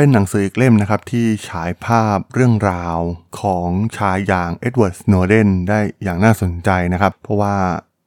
เป็นหนังสืออีกเล่มนะครับที่ฉายภาพเรื่องราวของชายอย่างเอ็ดเวิร์ดสโนเดนได้อย่างน่าสนใจนะครับ เพราะว่า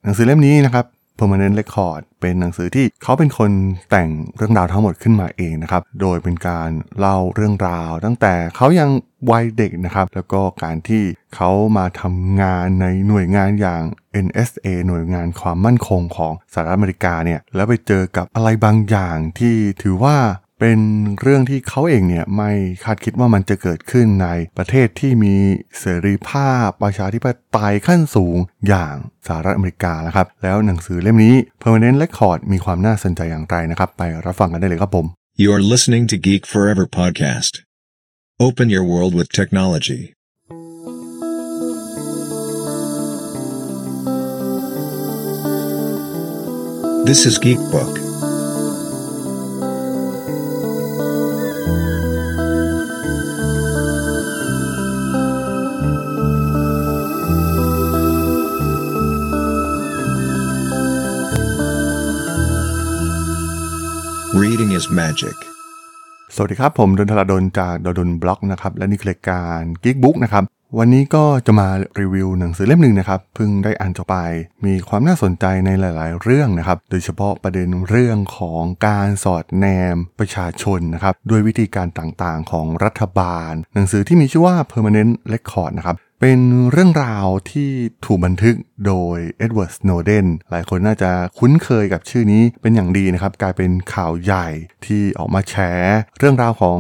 หนังสือเล่มนี้นะครับ Permanent Record เป็นหนังสือที่เขาเป็นคนแต่งเรื่องราวทั้งหมดขึ้นมาเองนะครับ โดยเป็นการเล่าเรื่องราว ตั้งแต่เขายังวัยเด็กนะครับ แล้วก็การที่เขามาทำงานในหน่วยงานอย่าง NSA หน่วยงานความมั่นคงของสหรัฐอเมริกาเนี่ย แล้วไปเจอกับอะไรบางอย่างที่ถือว่า เป็นเรื่องที่เขาเองเนี่ยไม่คาดคิดว่ามันจะเกิดขึ้นในประเทศที่มีเสรีภาพประชาธิปไตยขั้นสูงอย่างสหรัฐอเมริกานะครับ แล้วหนังสือเล่มนี้ Permanent Record มีความน่าสนใจอย่างไรนะครับ ไปรับฟังกันได้เลยครับผม You're listening to Geek Forever podcast. Open your world with technology. This is Geek Book. Is magic. สวัสดีครับ ผมดนทลาดนจากดนบล็อกนะครับ และนี่คือรายการ Geek Book นะครับ วันนี้ก็จะมารีวิวหนังสือเล่มหนึ่งนะครับเพิ่งได้อ่านจบไป มีความน่าสนใจในหลาย ๆ เรื่องนะครับ โดยเฉพาะประเด็นเรื่องของการสอดแนมประชาชนนะครับด้วยวิธีการต่าง ๆ ของรัฐบาล หนังสือที่มีชื่อว่า Permanent Record นะครับเป็นเรื่องราวที่ถูกบันทึกโดยเอ็ดเวิร์ดสโนเดนหลายคนน่าจะคุ้นเคยกับชื่อนี้เป็นอย่างดีนะครับ กลายเป็นข่าวใหญ่ที่ออกมาแชร์เรื่องราวของ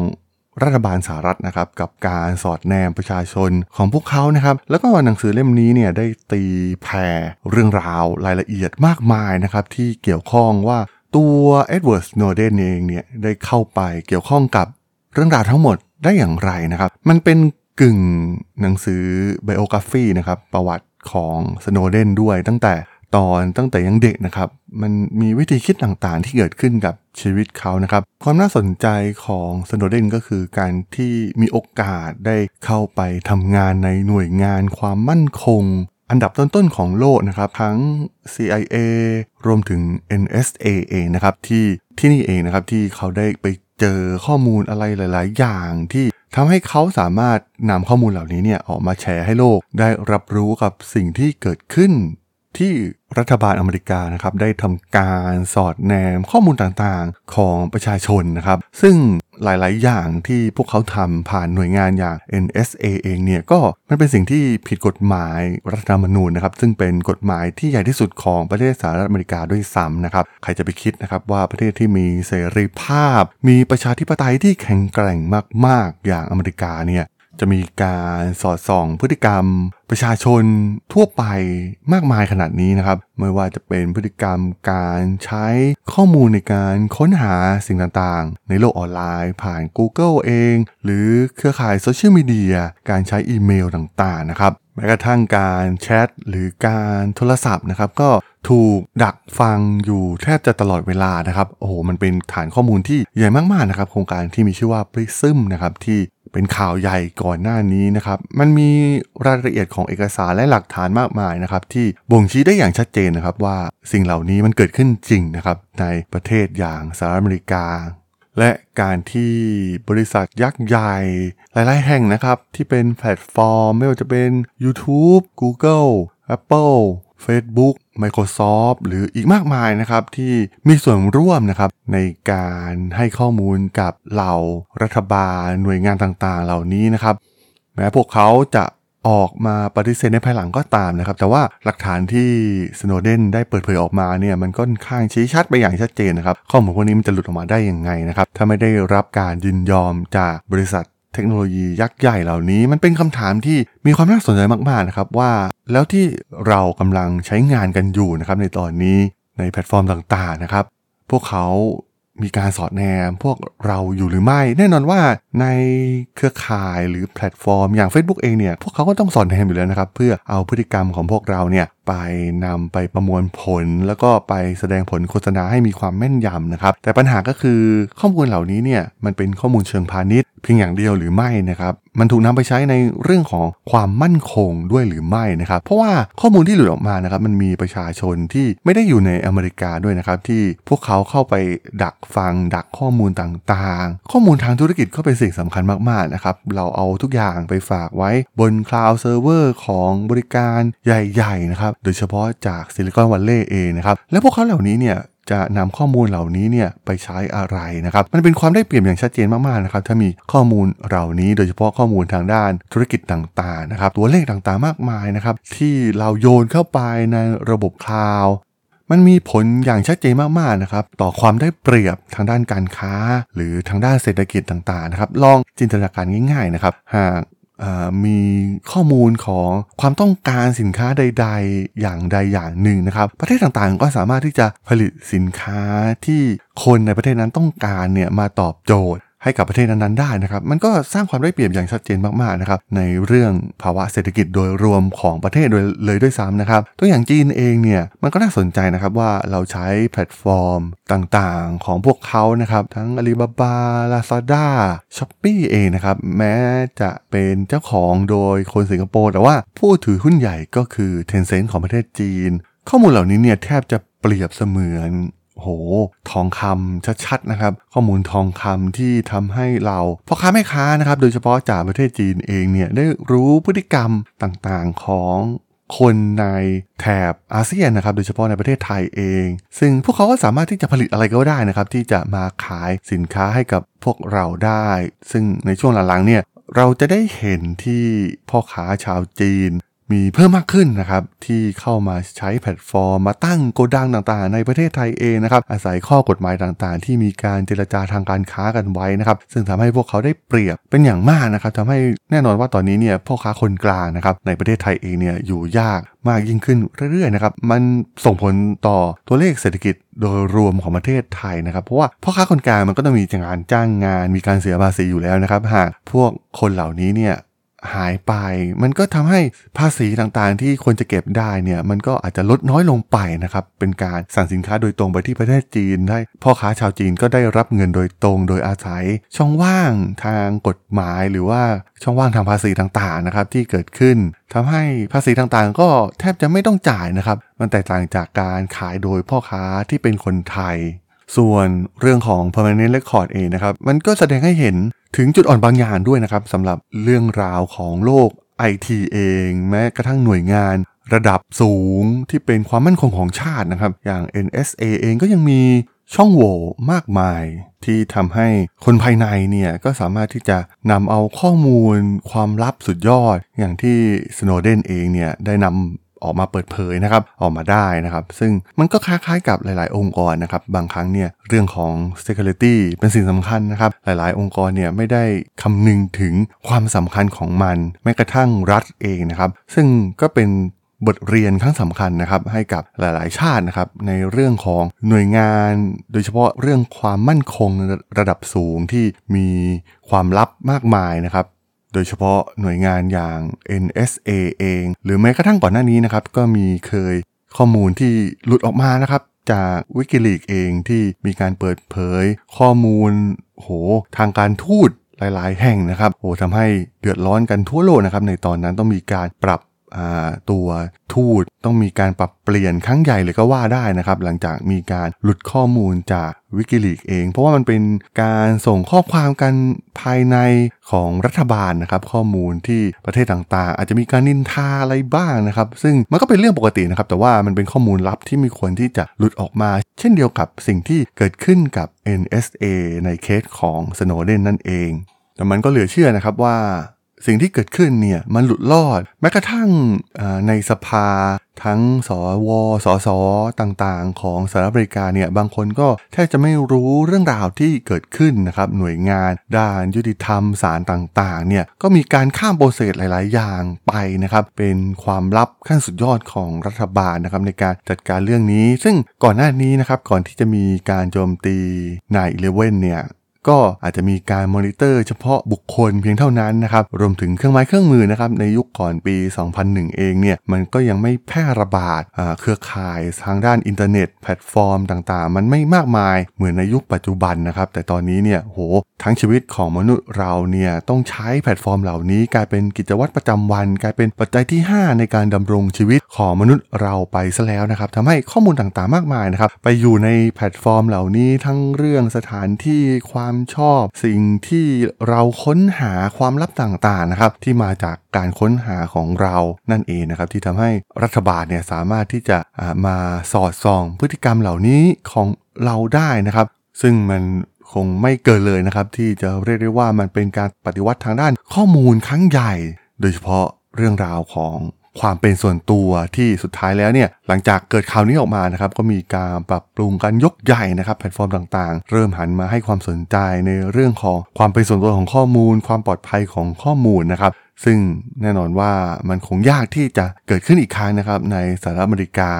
รัฐบาลสหรัฐนะครับกับการสอดแนมประชาชนของพวกเขานะครับแล้วก็หนังสือเล่มนี้เนี่ยได้ตีแผ่เรื่องราวรายละเอียดมากมายนะครับที่เกี่ยวข้องว่าตัวเอ็ดเวิร์ดสโนเดนเองเนี่ยได้เข้าไปเกี่ยวข้องกับเรื่องราวทั้งหมดได้อย่างไรนะครับ มันเป็นกึ่งหนังสือ biography นะครับประวัติของสโนเดนด้วยตั้งแต่ ตอนตั้งแต่ยังเด็กนะครับ มันมีวิธีคิดต่างๆ ที่เกิดขึ้นกับชีวิตเขานะครับ ความน่าสนใจของสโนเดนก็คือการที่มีโอกาสได้เข้าไปทำงานในหน่วยงานความมั่นคง อันดับต้นๆของโลกนะครับ ทั้ง CIA รวมถึง NSA เองนะครับที่ที่นี่เองนะครับที่เขาได้ไปเจอข้อมูลอะไรหลาย ๆ อย่างที่ทำให้เขาสามารถนำข้อมูลเหล่านี้เนี่ยออกมาแชร์ให้โลกได้รับรู้กับสิ่งที่เกิดขึ้น ที่รัฐบาลอเมริกานะครับได้ทำการสอดแนมข้อมูลต่างๆของประชาชนนะครับ ซึ่งหลายๆ อย่างที่พวกเขาทำผ่านหน่วยงานอย่าง NSA เองเนี่ยก็มันเป็นสิ่งที่ผิดกฎหมายรัฐธรรมนูญนะครับ ซึ่งเป็นกฎหมายที่ใหญ่ที่สุดของประเทศสหรัฐอเมริกาด้วยซ้ำนะครับ ใครจะไปคิดนะครับว่าประเทศที่มีเสรีภาพ มีประชาธิปไตยที่แข็งแกร่งมากๆ อย่างอเมริกาเนี่ย จะมีการสอดส่องพฤติกรรม ประชาชนทั่วไปมากมายขนาดนี้นะครับ ไม่ว่าจะเป็นพฤติกรรมการใช้ข้อมูลในการค้นหาสิ่งต่างๆ ในโลกออนไลน์ ผ่าน Google เอง หรือเครือข่ายโซเชียลมีเดียการใช้อีเมลต่างๆนะครับแม้กระทั่งการแชทหรือการโทรศัพท์นะครับก็ ถูกดักฟังอยู่แทบจะตลอดเวลานะครับ โอ้โห มันเป็นฐานข้อมูลที่ใหญ่มากๆนะครับ โครงการที่มีชื่อว่า Prism นะครับที่เป็นข่าวใหญ่ก่อนหน้านี้นะครับ มันมีรายละเอียดของเอกสารและหลักฐานมากมายนะครับ ที่บ่งชี้ได้อย่างชัดเจนนะครับว่าสิ่งเหล่านี้มันเกิดขึ้นจริงนะครับ ในประเทศอย่างสหรัฐอเมริกา และการที่บริษัทยักษ์ใหญ่หลายๆแห่งนะครับ ที่เป็นแพลตฟอร์ม ไม่ว่าจะเป็น YouTube Google Apple Facebook Microsoft หรืออีกมากมายนะครับที่มีส่วนร่วมนะครับในการให้ข้อมูลกับเหล่ารัฐบาลหน่วยงานต่างๆ เหล่านี้นะครับ แม้พวกเขาจะออกมาปฏิเสธในภายหลังก็ตามนะครับ แต่ว่าหลักฐานที่สโนเดนได้เปิดเผยออกมาเนี่ยมันก็ค่อนข้างชี้ชัดไปอย่างชัดเจนนะครับ ข้อมูลพวกนี้มันจะหลุดออกมาได้ยังไงนะครับ ถ้าไม่ได้รับการยินยอมจากบริษัท เทคโนโลยียักษ์ใหญ่เหล่านี้มันเป็นคำถามที่มีความน่าสนใจมากๆนะครับว่า แล้วที่เรากำลังใช้งานกันอยู่นะครับในตอนนี้ในแพลตฟอร์มต่างๆนะครับ พวกเขามีการสอดแนมพวกเราอยู่หรือไม่ แน่นอนว่าในเครือข่ายหรือแพลตฟอร์มอย่าง Facebook เองเนี่ยพวกเขาก็ต้องสอดแนมอยู่แล้วนะครับ เพื่อเอาพฤติกรรมของพวกเราเนี่ยไปนำไปประมวลผล แล้วก็ไปแสดงผลโฆษณาให้มีความแม่นยำนะครับ แต่ปัญหาก็คือข้อมูลเหล่านี้เนี่ยมันเป็นข้อมูลเชิงพาณิชย์เพียงอย่างเดียวหรือไม่นะครับมันถูกนำไปใช้ในเรื่องของความมั่นคงด้วยหรือไม่นะครับ เพราะว่าข้อมูลที่หลุดออกมานะครับ มันมีประชาชนที่ไม่ได้อยู่ในอเมริกาด้วยนะครับ ที่พวกเขาเข้าไปดักฟัง ดักข้อมูลต่างๆ ข้อมูลทางธุรกิจก็เป็นสิ่งสำคัญมากๆนะครับ เราเอาทุกอย่างไปฝากไว้บน cloud server ของบริการใหญ่ ๆ นะครับโดยเฉพาะจากซิลิคอนวัลเลย์เองนะครับและพวกเขาเหล่านี้เนี่ยจะนำข้อมูลเหล่านี้เนี่ยไปใช้อะไรนะครับ มันเป็นความได้เปรียบอย่างชัดเจนมากๆนะครับ ถ้ามีข้อมูลเหล่านี้ โดยเฉพาะข้อมูลทางด้านธุรกิจต่างๆนะครับ ตัวเลขต่างๆมากมายนะครับ ที่เราโยนเข้าไปในระบบคลาวมันมีผลอย่างชัดเจนมากๆนะครับ ต่อความได้เปรียบทางด้านการค้า หรือทางด้านเศรษฐกิจต่างๆนะครับ ลองจินตนาการง่าย ๆนะครับ หาก มีข้อมูลของความต้องการสินค้าใด ๆ อย่างใดอย่างหนึ่งนะครับ ประเทศต่างๆ ก็สามารถที่จะผลิตสินค้าที่คนในประเทศนั้นต้องการเนี่ยมาตอบโจทย์ ให้กับประเทศนั้นๆได้นะครับมันก็สร้างความได้เปรียบอย่างชัดเจนมากๆนะครับในเรื่องภาวะเศรษฐกิจโดยรวมของประเทศโดยเลยด้วยซ้ำนะครับตัวอย่างจีนเองเนี่ยมันก็น่าสนใจนะครับว่าเราใช้แพลตฟอร์มต่างๆของพวกเขานะครับทั้ง Alibaba Lazada Shopee เองนะครับแม้จะเป็นเจ้าของโดยคนสิงคโปร์แต่ว่าผู้ถือหุ้นใหญ่ก็คือ Tencent ของประเทศจีน ข้อมูลเหล่านี้เนี่ยแทบจะเปรียบเสมือน โห ทองคำชัดๆนะครับ ข้อมูลทองคำที่ทำให้เราพ่อค้าแม่ค้านะครับ โดยเฉพาะจากประเทศจีนเองเนี่ยได้รู้พฤติกรรมต่างๆของคนในแถบอาเซียนนะครับ โดยเฉพาะในประเทศไทยเอง ซึ่งพวกเขาก็สามารถที่จะผลิตอะไรก็ได้นะครับ ที่จะมาขายสินค้าให้กับพวกเราได้ ซึ่งในช่วงหลังๆเนี่ยเราจะได้เห็นที่พ่อค้าชาวจีน มีเพิ่มมากขึ้นนะครับที่เข้ามาใช้แพลตฟอร์ม มาตั้งโกดังต่างๆ ในประเทศไทยเองนะครับอาศัยข้อกฎหมายต่างๆ ที่มีการเจรจาทางการค้ากันไว้นะครับซึ่งทำให้พวกเขาได้เปรียบเป็นอย่างมากนะครับทำให้แน่นอนว่าตอนนี้เนี่ยพ่อค้าคนกลางนะครับในประเทศไทยเองเนี่ยอยู่ยากมากยิ่งขึ้นเรื่อยๆนะครับมันส่งผลต่อตัวเลขเศรษฐกิจโดยรวมของประเทศไทยนะครับ เพราะว่าพ่อค้าคนกลางมันก็ต้องมีงานจ้างงาน มีการเสียภาษีอยู่แล้วนะครับ หากพวกคนเหล่านี้เนี่ย หายไป มันก็ทำให้ภาษีต่างๆ ที่ควรจะเก็บได้เนี่ยมันก็อาจจะลดน้อยลงไปนะครับ เป็นการสั่งสินค้าโดยตรงไปที่ประเทศจีนได้ พ่อค้าชาวจีนก็ได้รับเงินโดยตรง โดยอาศัย ช่องว่างทางกฎหมายหรือว่าช่องว่างทางภาษีต่างๆนะครับที่เกิดขึ้นทำให้ภาษีต่างๆ ก็แทบจะไม่ต้องจ่ายนะครับ มันแตกต่างจากการขายโดยพ่อค้าที่เป็นคนไทย ส่วนเรื่องของ permanent record เองนะครับ มันก็แสดงให้เห็นถึงจุดอ่อนบางอย่างด้วยนะครับสำหรับเรื่องราวของโลกไอทีเอง แม้กระทั่งหน่วยงาน ระดับสูงที่เป็นความมั่นคงของชาตินะครับ อย่าง NSA เองก็ยังมีช่องโหว่มากมาย ที่ทำให้คนภายในเนี่ยก็สามารถที่จะนำเอาข้อมูลความลับสุดยอด อย่างที่สโนเดนเองเนี่ยได้นำ ออกมาเปิดเผยนะครับออกมาได้นะครับ ซึ่งมันก็คล้ายๆกับหลาย ๆ องค์กรนะครับบางครั้งเนี่ยเรื่องของ security เป็นสิ่งสำคัญนะครับหลายๆ องค์กรเนี่ยไม่ได้คำนึงถึงความสำคัญของมันแม้กระทั่งรัฐเองนะครับ ซึ่งก็เป็นบทเรียนครั้งสำคัญนะครับให้กับหลาย ๆ ชาตินะครับในเรื่องของหน่วยงาน โดยเฉพาะเรื่องความมั่นคงระดับสูงที่มีความลับมากมายนะครับ โดยเฉพาะหน่วยงานอย่าง NSA เอง หรือแม้กระทั่งก่อนหน้านี้นะครับ ก็มีเคยข้อมูลที่หลุดออกมานะครับ จากวิกิลีกเองที่มีการเปิดเผย ข้อมูลโหทางการทูตหลาย ๆ แห่งนะครับโอ้ทำให้เดือดร้อนกันทั่วโลกนะครับ ในตอนนั้นต้องมีการปรับ ตัวทูตต้องมีการปรับเปลี่ยนครั้งใหญ่เลยก็ว่าได้นะครับ หลังจากมีการหลุดข้อมูลจากวิกิลีกเอง เพราะว่ามันเป็นการส่งข้อความกันภายในของรัฐบาลนะครับข้อมูลที่ประเทศต่างๆ อาจจะมีการนินทาอะไรบ้างนะครับ ซึ่งมันก็เป็นเรื่องปกตินะครับ แต่ว่ามันเป็นข้อมูลลับที่มีคนที่จะหลุดออกมา เช่นเดียวกับสิ่งที่เกิดขึ้นกับ NSA ในเคสของ Snowden นั่นเองแต่มันก็เหลือเชื่อนะครับว่า สิ่งที่เกิดขึ้นเนี่ยมันหลุดรอด แม้กระทั่งในสภาทั้งสวสสต่างๆ ของสหรัฐอเมริกาเนี่ยบางคนก็แทบจะไม่รู้เรื่องราวที่เกิดขึ้นนะครับหน่วยงานด้านยุติธรรมศาลต่างๆเนี่ยก็มีการข้ามโปรเซสหลาย ๆ อย่างไปนะครับเป็นความลับขั้นสุดยอดของรัฐบาลนะครับในการจัดการเรื่องนี้ ซึ่งก่อนหน้านี้นะครับก่อนที่จะมีการโจมตีนายอีเลเว่นเนี่ย ก็อาจจะมีการมอนิเตอร์เฉพาะบุคคลเพียงเท่านั้นนะครับ รวมถึงเครื่องไม้เครื่องมือนะครับในยุคก่อนปี 2001 เองเนี่ย มันก็ยังไม่แพร่ระบาดเครือข่ายทางด้านอินเทอร์เน็ต แพลตฟอร์มต่างๆ มันไม่มากมายเหมือนในยุคปัจจุบันนะครับ แต่ตอนนี้เนี่ยโหทั้งชีวิตของมนุษย์เราเนี่ยต้องใช้แพลตฟอร์มเหล่านี้ กลายเป็นกิจวัตรประจำวัน กลายเป็นปัจจัยที่ 5 ในการดำรงชีวิตของมนุษย์เราไปซะแล้วนะครับทำให้ข้อมูลต่างๆมากมายนะครับไปอยู่ในแพลตฟอร์มเหล่านี้ทั้งเรื่องสถานที่ความชอบ สิ่งที่เราค้นหาความลับต่างๆนะครับที่มาจากการค้นหาของเรานั่นเองนะครับที่ทำให้รัฐบาลเนี่ยสามารถที่จะมาสอดส่องพฤติกรรมเหล่านี้ของเราได้นะครับ ซึ่งมันคงไม่เกินเลยนะครับที่จะเรียกได้ว่ามันเป็นการปฏิวัติทางด้านข้อมูลครั้งใหญ่ โดยเฉพาะ เรื่องราวของความเป็นส่วนตัวที่สุดท้ายแล้วเนี่ยหลังจากเกิดข่าวนี้ออกมานะครับก็มีการปรับปรุงกันยกใหญ่นะครับแพลตฟอร์มต่างๆ เริ่มหันมาให้ความสนใจในเรื่องของความเป็นส่วนตัวของข้อมูล ความปลอดภัยของข้อมูลนะครับซึ่งแน่นอนว่ามันคงยากที่จะเกิดขึ้นอีกครั้งนะครับในสหรัฐอเมริกา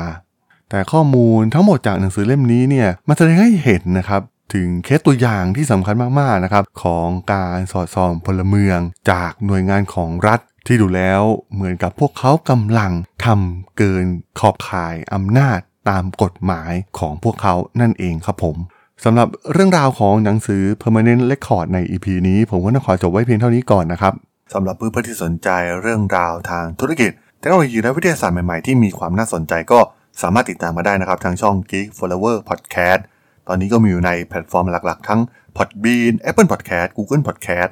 แต่ข้อมูลทั้งหมดจากหนังสือเล่มนี้เนี่ยมันแสดงให้เห็นนะครับถึงเคสตัวอย่างที่สำคัญมากๆนะครับของการสอดส่องพลเมืองจากหน่วยงานของรัฐ ที่ดูแล้วเหมือนกับพวกเขากำลังทำเกินขอบข่ายอำนาจตามกฎหมายของพวกเขานั่นเองครับผมสำหรับเรื่องราวของหนังสือ Permanent Record ใน EP นี้ ผมก็ต้องขอจบไว้เพียงเท่านี้ก่อนนะครับสำหรับเพื่อนๆที่สนใจเรื่องราวทางธุรกิจเทคโนโลยีและวิทยาศาสตร์ใหม่ๆ ที่มีความน่าสนใจก็สามารถติดตามมาได้นะครับ ทางช่อง Geek Flower Podcast ตอนนี้ก็มีอยู่ในแพลตฟอร์มหลักๆ ทั้ง Podbean Apple Podcast Google Podcast